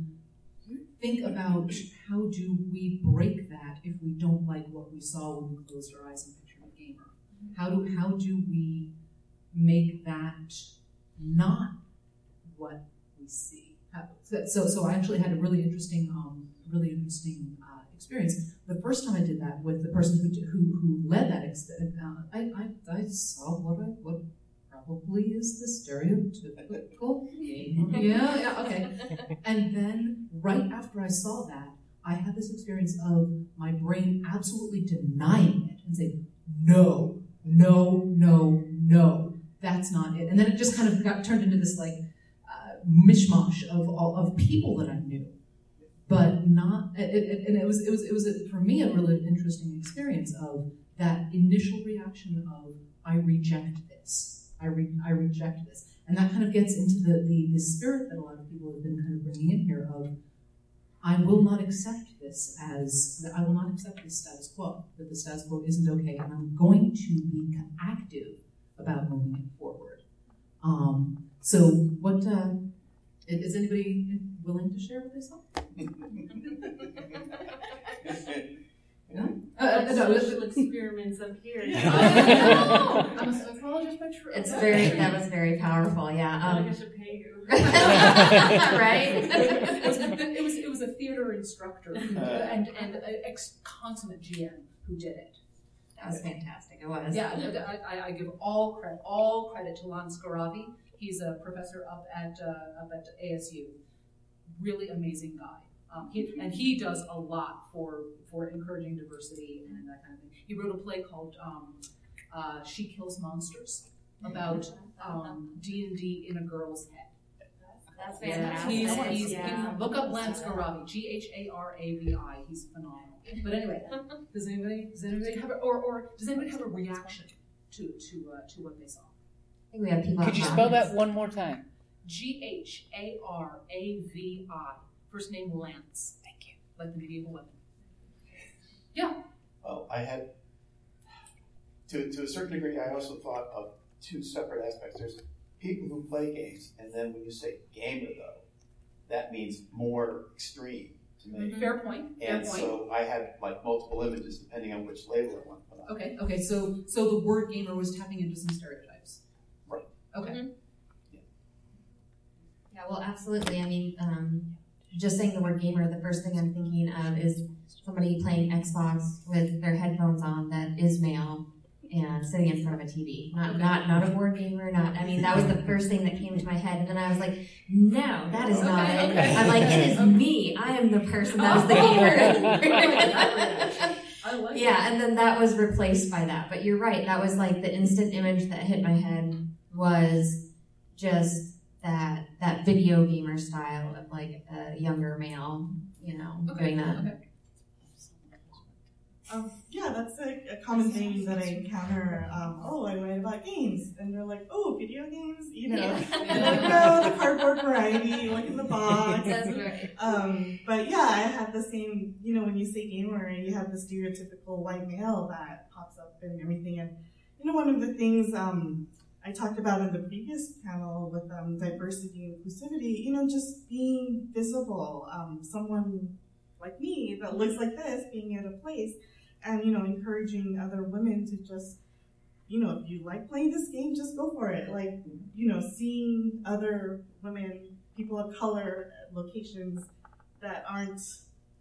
think about how do we break that if we don't like what we saw when we closed our eyes and pictured a gamer? How do how do we make that not what we see? So so I actually had a really interesting um, really interesting experience. The first time I did that with the person who who, who led that, ex- uh, I, I I saw what I what probably is the stereotypical game. Yeah, yeah, okay. And then right after I saw that, I had this experience of my brain absolutely denying it and saying, no, no, no, no, that's not it. And then it just kind of got turned into this like uh, mishmash of all of people that I knew, but not. It, it, and it was it was it was a, for me a really interesting experience of that initial reaction of I reject this, I re, I reject this, and that kind of gets into the, the the spirit that a lot of people have been kind of bringing in here of I will not accept this as, I will not accept this status quo, that the status quo isn't okay, and I'm going to be active about moving it forward. Um, so, what, uh, is anybody willing to share what they saw? Uh, uh, no, social experiments up here. I'm a psychologist by trade. It's very, that was very powerful, yeah. I Um, should pay you. right? it, was, it was it was a theater instructor who, and and a ex consummate GM who did it. That was fantastic, it was. Yeah, I, I, I give all credit all credit to Lance Gharavi. He's a professor up at uh, up at ASU. Really amazing guy. Um, he, and he does a lot for for encouraging diversity and that kind of thing. He wrote a play called um, uh, "She Kills Monsters" about um, D and D in a girl's head. That's Yeah, fantastic. he's, he's, yeah. look up Lance Gharavi, G H A R A V I. He's phenomenal. But anyway, does anybody does anybody have a, or or does anybody have a reaction to to uh, to what they saw? I think we have people. Could you spell that one more time? G H A R A V I. First name Lance. Thank you. Like the medieval women. Yeah. Well, I had, to, to a certain degree, I also thought of two separate aspects. There's people who play games, and then when you say gamer, though, that means more extreme to me. Mm-hmm. Fair point. Fair And point. so I had like multiple images depending on which label I want to put on. Okay. Okay. So so the word gamer was tapping into some stereotypes. Right. Okay. Mm-hmm. Yeah, well, absolutely. I mean, um, just saying the word gamer, the first thing I'm thinking of is somebody playing Xbox with their headphones on that is male and sitting in front of a TV. Not not not a board gamer. Not. I mean, that was the first thing that came to my head, and then I was like, no, that is not Okay, it. okay. I'm like, it is me. I am the person that was the gamer. I like Yeah, and then that was replaced by that. But you're right. That was like the instant image that hit my head was just that that video gamer style of like a younger male, you know, Okay. doing that. Okay. Um, yeah, that's a, a common thing that I encounter. Um, oh, I write about games, and they're like, oh, video games, you know, Yeah. And I'm like, no, the cardboard variety, like in the box. That's right. Um, but yeah, I have the same, you know, when you say gamer, you have the stereotypical white male that pops up and everything. And, you know, one of the things um, I talked about in the previous panel with um, diversity and inclusivity, you know, just being visible. Um, someone like me that looks like this being at a place and, you know, encouraging other women to just, you know, if you like playing this game, just go for it. Like, you know, seeing other women, people of color, locations that aren't,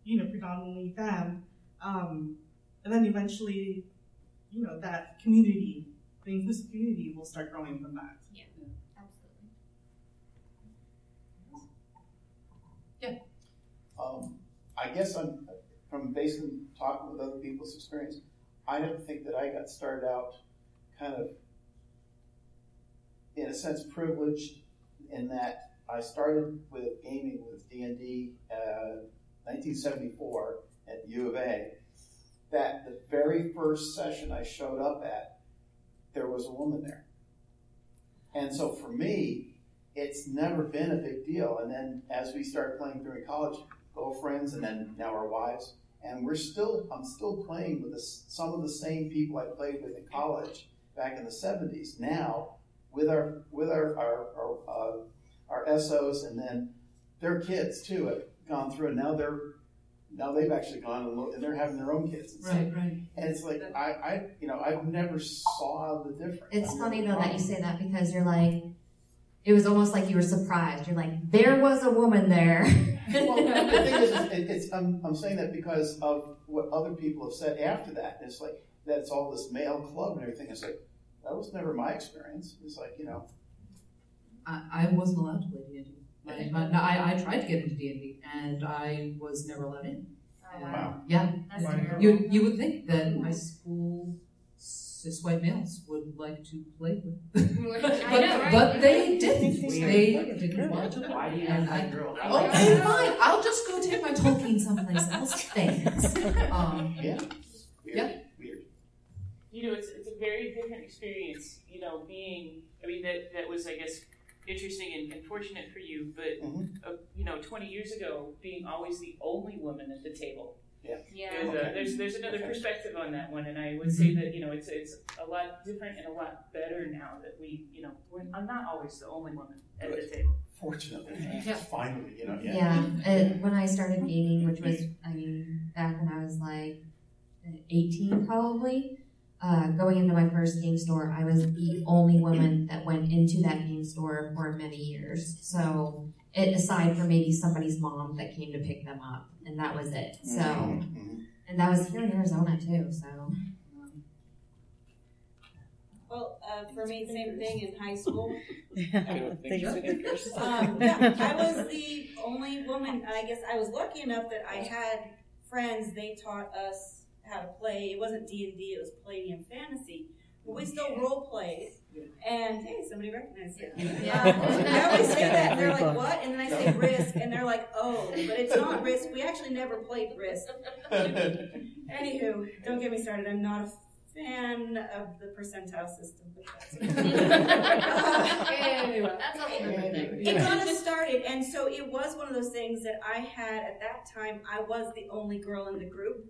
you know, predominantly them. Um, and then eventually, you know, that community, the inclusive community will start growing from that. Yeah, absolutely. Yeah. Um, I guess I'm, from basically talking with other people's experience, I don't think that I got started out kind of, in a sense, privileged in that I started with gaming with D&D uh, 1974 at U of A. That the very first session I showed up at, there was a woman there. And so for me, it's never been a big deal. And then as we started playing during college, girlfriends and then now our wives, and we're still, I'm still playing with the, some of the same people I played with in college back in the 70s. Now, with our with our our our, uh, our SOs and then their kids too have gone through, and now they're now they've actually gone and, look, and they're having their own kids. And so- Right. Right. And it's like I, I, you know, I've never saw the difference. It's I've funny never though that you say that because you're like, it was almost like you were surprised. You're like, there was a woman there. well, the thing is, it, it's, I'm, I'm saying that because of what other people have said after that. It's like that's all this male club and everything. It's like that was never my experience. It's like you know, I, I wasn't allowed to play D and D. I, I, I tried to get into D and D, and I was never let in. Oh, And, wow. Yeah, That's Wow. you you would think that my school cis white males would like to play with, I but, know, right? but they didn't. They didn't want to Why do play, you and have I. that girl? Okay, fine. I'll just go take my Tolkien someplace else. Thanks. Um, yeah, weird, Yeah. weird. you know, it's, it's a very different experience, you know, being, I mean, that, that was, I guess, interesting and, and fortunate for you, but, Mhm. uh, you know, 20 years ago, being always the only woman at the table. Yeah. There's, Okay. a, there's, there's another Okay. perspective on that one, and I would say that, you know, it's, it's a lot different and a lot better now that we, you know, we're, I'm not always the only woman at the table. Fortunately, Yeah. finally, you know, yeah. Yeah, it, when I started gaming, which was, I mean, back when I was like 18 probably, uh, going into my first game store, I was the only woman that went into that game store for many years. So, it, aside from maybe somebody's mom that came to pick them up, and that was it. So, Mhm, mhm. and that was here in Arizona too. So, Well, uh, for me, same thing in high school. Thanks for the Um, yeah, I was the only woman. I guess I was lucky enough that I had friends. They taught us how to play. It wasn't D and D. It was Palladium Fantasy. But we still role played. And hey, somebody recognized it. Yeah. Uh, I always say that. And they're like, "What?" And then I say Risk, and they're like, "Oh, but it's not Risk. We actually never played Risk." Anywho, don't get me started. I'm not a fan of the percentile system. But that's Anyway, that's a whole different thing. it got us started, and so it was one of those things that I had at that time. I was the only girl in the group.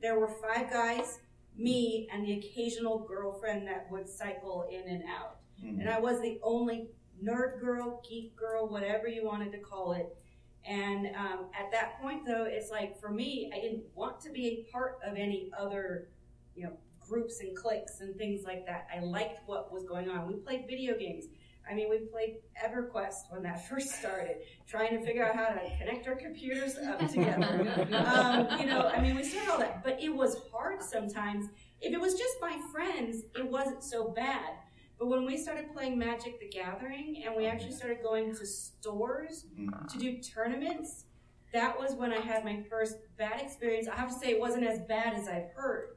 There were five guys, me, and the occasional girlfriend that would cycle in and out. Mhm. And I was the only nerd girl, geek girl, whatever you wanted to call it. And um, at that point, though, it's like for me, I didn't want to be a part of any other, you know, groups and cliques and things like that. I liked what was going on. We played video games. I mean, we played EverQuest when that first started, trying to figure out how to connect our computers up together. um, you know, I mean, we started all that, but it was hard sometimes. If it was just my friends, it wasn't so bad. But when we started playing Magic the Gathering and we actually started going to stores to do tournaments, that was when I had my first bad experience. I have to say, it wasn't as bad as I've heard.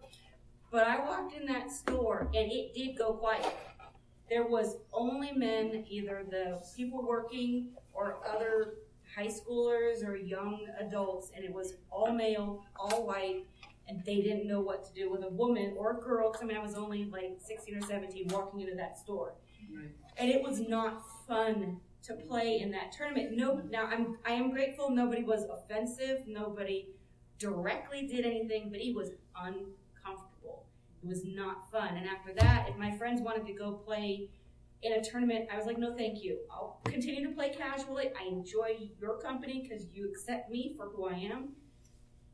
But I walked in that store and it did go quiet. There was only men, either the people working or other high schoolers or young adults, and it was all male, all white, and they didn't know what to do with a woman or a girl. 'cause I mean, I was only like 16 or 17 walking into that store, Right. and it was not fun to play in that tournament. No, now I'm I am grateful nobody was offensive, nobody directly did anything, but it was uncomfortable. It was not fun. And after that, if my friends wanted to go play in a tournament, I was like, no, thank you. I'll continue to play casually. I enjoy your company because you accept me for who I am.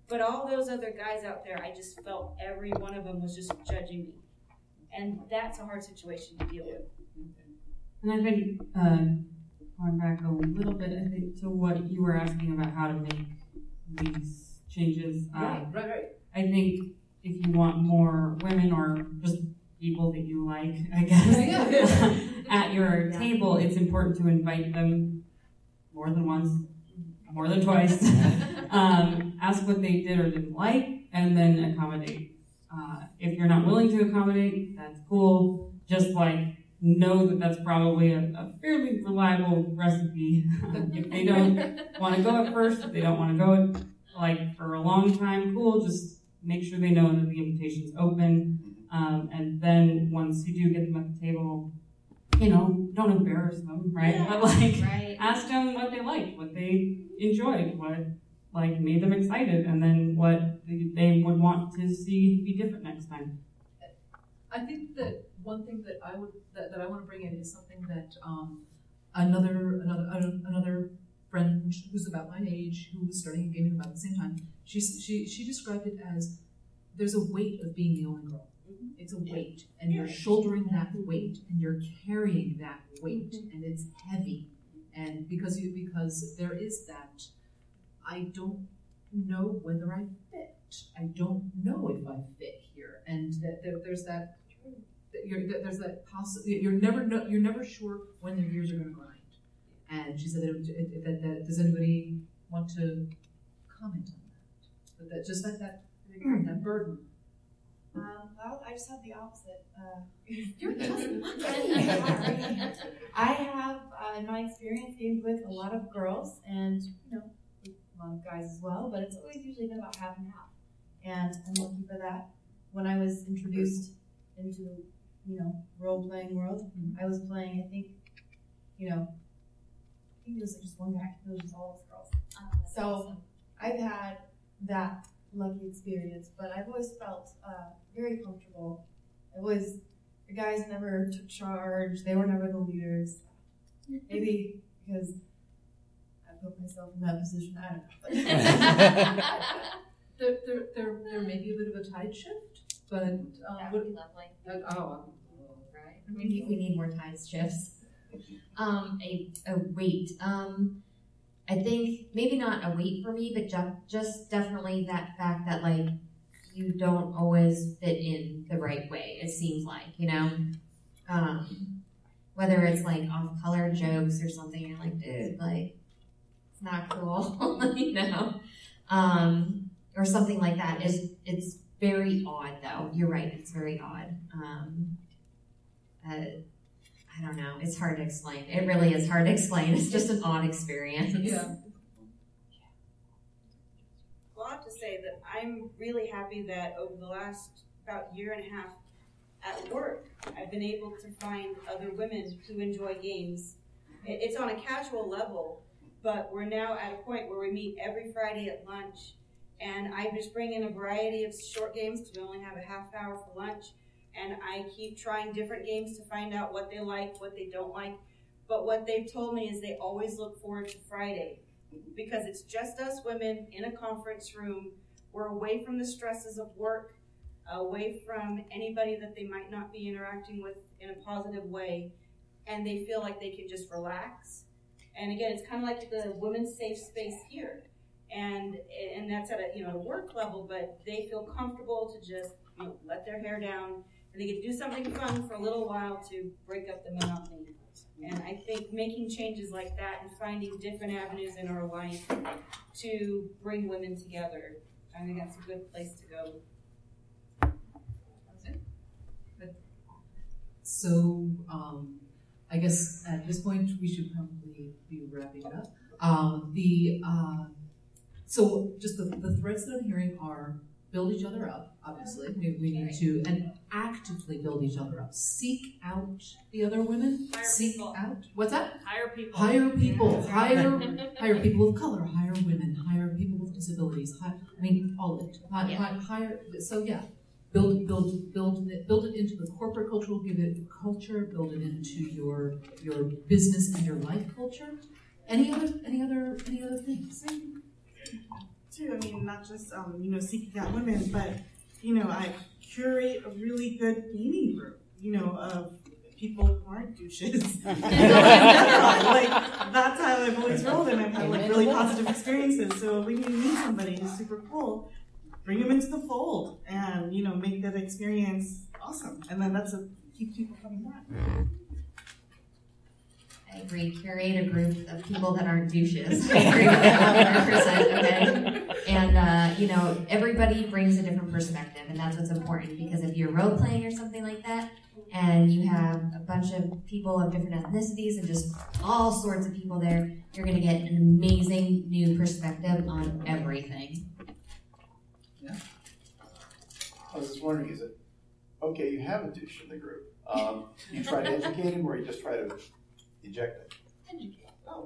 But all those other guys out there, I just felt every one of them was just judging me. And that's a hard situation to deal with. And I think, uh, going back a little bit, I think, to what you were asking about how to make these changes. Uh, Right, right, right. I think if you want more women or just people that you like, I guess, at your table, it's important to invite them more than once, more than twice. um, ask what they did or didn't like, and then accommodate. Uh, if you're not willing to accommodate, that's cool. Just like know that that's probably a, a fairly reliable recipe. if they don't want to go at first, if they don't want to go at, like for a long time, cool. Just make sure they know that the invitation's open. Um, and then once you do get them at the table, you know, don't embarrass them, right? Yeah. But like, Right. ask them what they liked, what they enjoyed, what like made them excited, and then what they they would want to see be different next time. I think that one thing that I would that, that I want to bring in is something that um, another another another friend who's about my age who was starting gaming about the same time. She she she described it as there's a weight of being the only girl. It's a weight, and you're shouldering that weight, and you're carrying that weight, and it's heavy. And because you because there is that, I don't know whether I fit. I don't know if I fit here, and that there, there's that that you're, that there's that possibility. You're never no, you're never sure when your gears are going to grind. And she said that, it, that, that does anybody want to comment on that? That, that just that that that burden. Um, well, I just have the opposite. Uh, You're just I have, uh, in my experience, gamed with a lot of girls and, you know, a lot of guys as well, but it's always usually been about half and half. And I'm lucky for that. When I was introduced into, you know, role playing world, I was playing, I think, you know, I think it was just one guy. It was just all of us girls. so I've had that lucky experience, but I've always felt uh, very comfortable. I've always, the guys never took charge, they were never the leaders. Maybe because I put myself in that position, I don't know. there, there, there, there may be a bit of a tide shift, but um, That would be lovely. uh, oh, right? We need, we need more tide shifts. Um, a, a weight. Um, I think maybe not a weight for me, but ju- just definitely that fact that like you don't always fit in the right way. It seems like you know, um, whether it's like off-color jokes or something. You're like, dude, like it's not cool, you know, um, or something like that. Is it's very odd though. You're right. It's very odd. Um, uh, I don't know. It's hard to explain. It really is hard to explain. It's just an odd experience. Yeah. Well, I have to say that I'm really happy that over the last about year and a half at work, I've been able to find other women who enjoy games. It's on a casual level, but we're now at a point where we meet every Friday at lunch, and I just bring in a variety of short games because we only have a half hour for lunch, and I keep trying different games to find out what they like, what they don't like. But what they've told me is they always look forward to Friday because it's just us women in a conference room. We're away from the stresses of work, away from anybody that they might not be interacting with in a positive way, and they feel like they can just relax. And again, it's kind of like the women's safe space here, and and that's at a you know work level, but they feel comfortable to just you know let their hair down, and they get to do something fun for a little while to break up the monotony. And I think making changes like that and finding different avenues in our life to bring women together, I think that's a good place to go. So, um, I guess at this point we should probably be wrapping up. Um, the uh, so just the, the threads that I'm hearing are build each other up. Obviously, mm-hmm. we, we need to and actively build each other up. Seek out the other women. Hire Seek people. out what's that? Hire people. Hire people. Hire hire people of color. Hire women. Hire people with disabilities. Hi, I mean all of it. Hi- Yeah. Hire. So yeah build build build it build it into the corporate culture give it culture build it into your your business and your life culture any other any other any other things too. I mean, not just um, you know seeking out women, but you know I curate a really good gaming group. You know of people who aren't douches. in general. like that's how I've always rolled, and I've had like really positive experiences. So when you meet somebody who's super cool, bring them into the fold, and you know make that experience awesome. And then that's what keeps people coming back. I agree. Curate a group of people that aren't douches. I agree with that 100%. Okay. And, uh, you know, everybody brings a different perspective, and that's what's important because if you're role playing or something like that, and you have a bunch of people of different ethnicities and just all sorts of people there, you're going to get an amazing new perspective on everything. Yeah. I was just wondering, is it, okay, you have a douche in the group. Um, you try to educate him or you just try to eject him?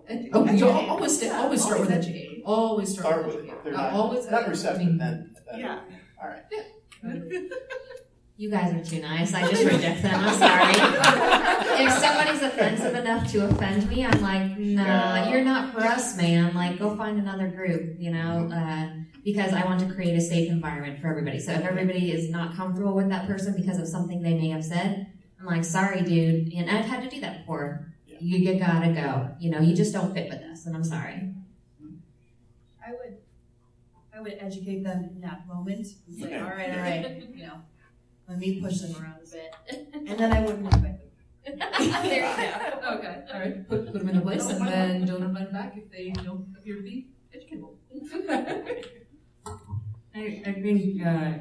and, oh, you al- always stay, always start with educating always start, Start with with it. They're not, always not I receptive, mean, then, then, Yeah. all right. You guys are too nice. I just reject them. I'm sorry. if somebody's offensive enough to offend me, I'm like, no, Yeah. you're not for us, man. Like, go find another group, you know, uh, because I want to create a safe environment for everybody. So if everybody is not comfortable with that person because of something they may have said, I'm like, sorry, dude. And I've had to do that before. You, you gotta go. You know, you just don't fit with us, and I'm sorry. I would, I would educate them in that moment. and Say, all right, all right, you know, Let me push them around a bit. And then I wouldn't expect them. there you go. Okay, all right. Put, put them in the place and then don't invite them back if they don't appear to be educable. I, I think, uh,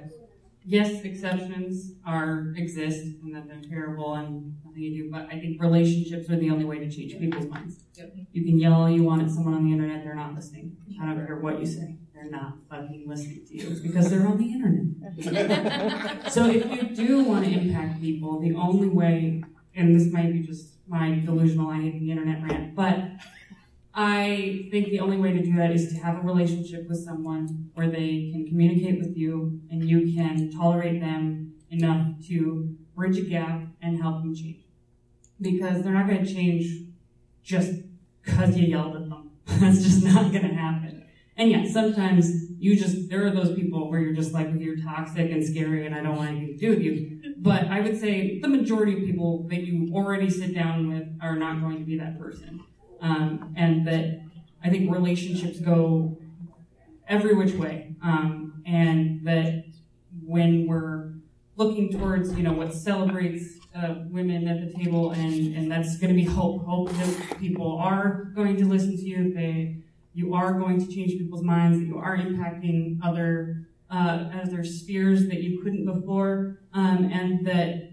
yes, exceptions are, exist, and that they're terrible and nothing you do, but I think relationships are the only way to change people's minds. Yep. You can yell all you want at someone on the internet, they're not listening. I don't care what you say, they're not fucking listening to you because they're on the internet. so if you do want to impact people, the only way, and this might be just my delusional, I hate the internet rant, but I think the only way to do that is to have a relationship with someone where they can communicate with you and you can tolerate them enough to bridge a gap and help them change. Because they're not going to change just because you yelled at them. That's just not going to happen. And yeah, sometimes you just, there are those people where you're just like, you're toxic and scary and I don't want anything to do with you. But I would say the majority of people that you already sit down with are not going to be that person. Um, and that I think relationships go every which way. Um, and that when we're looking towards, you know, what celebrates uh, women at the table, and, and that's going to be hope. Hope that people are going to listen to you. They, you are going to change people's minds. That you are impacting other uh, other spheres that you couldn't before, um, and that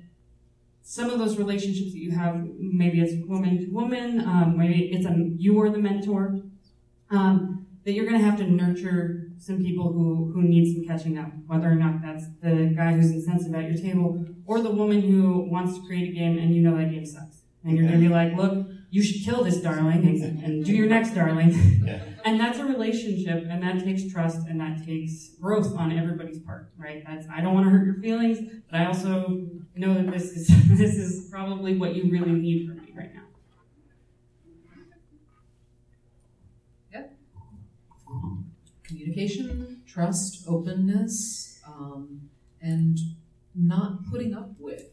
some of those relationships that you have, maybe it's woman to woman, um, maybe it's a you are the mentor, um, that you're going to have to nurture some people who, who need some catching up, whether or not that's the guy who's insensitive at your table or the woman who wants to create a game and you know that game sucks. And you're going to be like, look, you should kill this darling and, and do your next darling. and that's a relationship and that takes trust and that takes growth on everybody's part, right? That's, I don't want to hurt your feelings, but I also know that this is, this is probably what you really need from me right now. Yeah. Communication, trust, openness, um, and not putting up with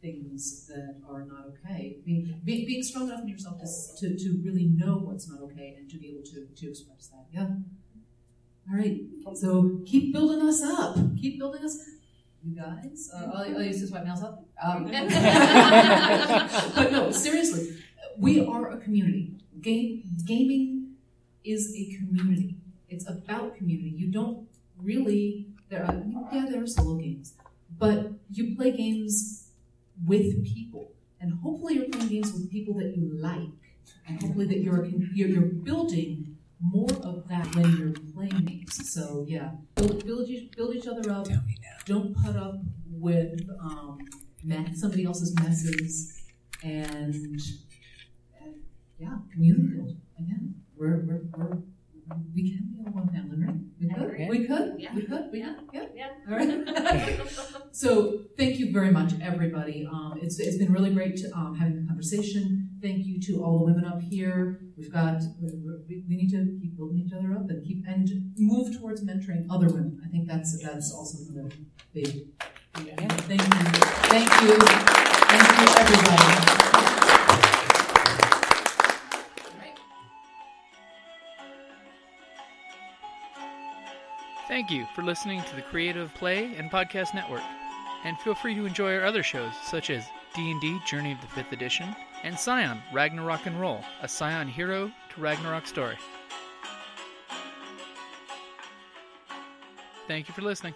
things that are not okay. Being, be, being strong enough in yourself to, to, to really know what's not okay and to be able to, to express that. Yeah. All right. So keep building us up. Keep building us you guys. Uh, I'll, I'll, use this white mouse up. Um, but no, seriously, we are a community. Game, gaming is a community. It's about community. You don't really, there are, yeah, there are solo games, but you play games with people. And hopefully you're playing games with people that you like. And hopefully that you're, you're, you're building more of that when you're playing. So yeah, build, build, each, build each other up. Don't put up with um, somebody else's messes. And, and yeah, community build. Again, we're, we're, we're we can be a one family, right? We could. agree. We could. Yeah. We could. We Yeah. Yeah. Yeah. All right. so thank you very much, everybody. Um, it's, it's been really great to, um, having the conversation. Thank you to all the women up here. We've got we, we we need to keep building each other up and keep and move towards mentoring other women. I think that's that's also another big. Thank you. Thank you. Thank you, everybody. Thank you for listening to the Creative Play and Podcast Network. And feel free to enjoy our other shows such as D&D Journey of the 5th Edition and Scion Ragnarok and Roll, a Scion hero to Ragnarok story. Thank you for listening.